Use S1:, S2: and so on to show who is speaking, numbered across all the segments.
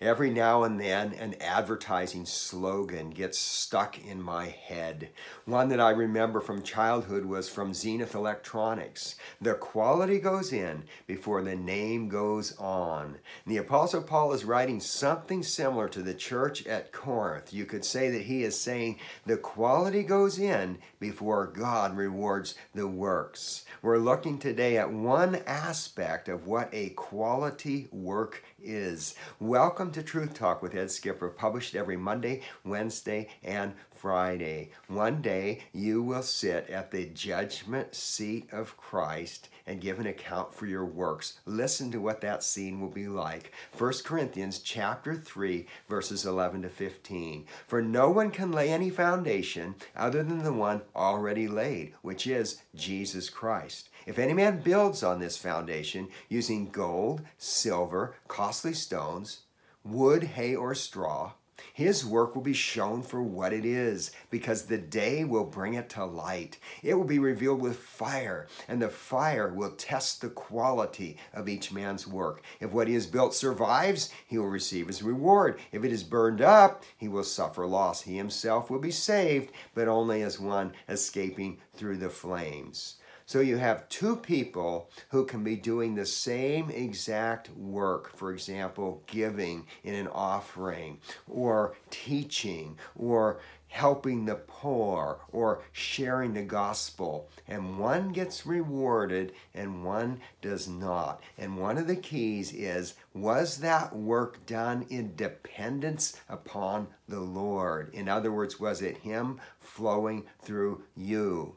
S1: Every now and then, an advertising slogan gets stuck in my head. One that I remember from childhood was from Zenith Electronics. The quality goes in before the name goes on. And the Apostle Paul is writing something similar to the church at Corinth. You could say that he is saying the quality goes in before God rewards the works. We're looking today at one aspect of what a quality work is. Welcome to Truth Talk with Ed Skipper, published every Monday, Wednesday, and Friday. One day you will sit at the judgment seat of Christ and give an account for your works. Listen to what that scene will be like. 1 Corinthians chapter 3 verses 11 to 15. For no one can lay any foundation other than the one already laid, which is Jesus Christ. If any man builds on this foundation using gold, silver, costly stones, wood, hay, or straw, his work will be shown for what it is, because the day will bring it to light. It will be revealed with fire, and the fire will test the quality of each man's work. If what he has built survives, he will receive his reward. If it is burned up, he will suffer loss. He himself will be saved, but only as one escaping through the flames. So you have two people who can be doing the same exact work, for example, giving in an offering, or teaching, or helping the poor, or sharing the gospel. And one gets rewarded and one does not. And one of the keys is was that work done in dependence upon the Lord? In other words, was it Him flowing through you?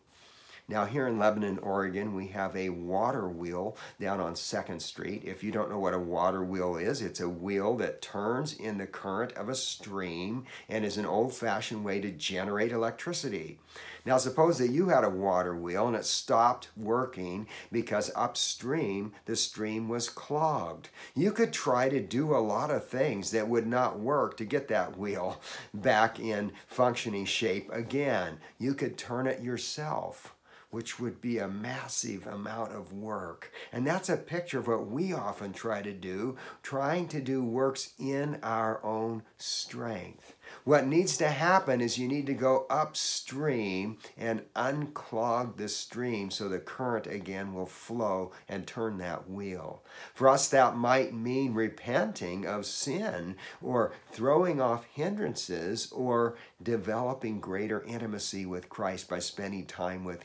S1: Now, here in Lebanon, Oregon, we have a water wheel down on 2nd Street. If you don't know what a water wheel is, it's a wheel that turns in the current of a stream and is an old fashioned way to generate electricity. Now, suppose that you had a water wheel and it stopped working because upstream the stream was clogged. You could try to do a lot of things that would not work to get that wheel back in functioning shape again. You could turn it yourself which would be a massive amount of work. And that's a picture of what we often try to do, trying to do works in our own strength. What needs to happen is you need to go upstream and unclog the stream so the current again will flow and turn that wheel. For us, that might mean repenting of sin or throwing off hindrances or developing greater intimacy with Christ by spending time with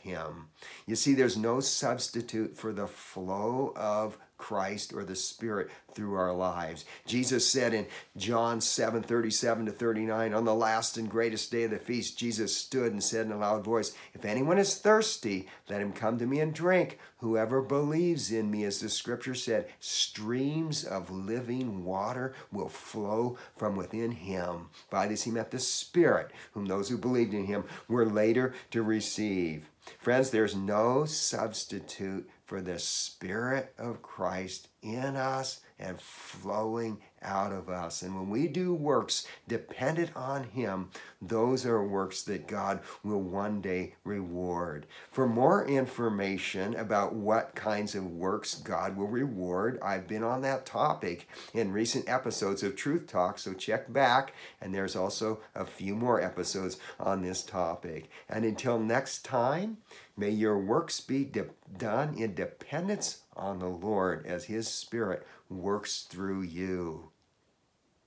S1: You see, there's no substitute for the flow of Christ or the Spirit through our lives. Jesus said in John 7 37 to 39, on the last and greatest day of the feast, Jesus stood and said in a loud voice, If anyone is thirsty, let him come to me and drink. Whoever believes in me, as the scripture said, streams of living water will flow from within him. By this he meant the Spirit, whom those who believed in him were later to receive. Friends, there's no substitute for the Spirit of Christ in us and flowing out of us. And when we do works dependent on Him, those are works that God will one day reward. For more information about what kinds of works God will reward, I've been on that topic in recent episodes of Truth Talk, so check back. And there's also a few more episodes on this topic. And until next time, may your works be de- done in dependence on the Lord as His Spirit works through you.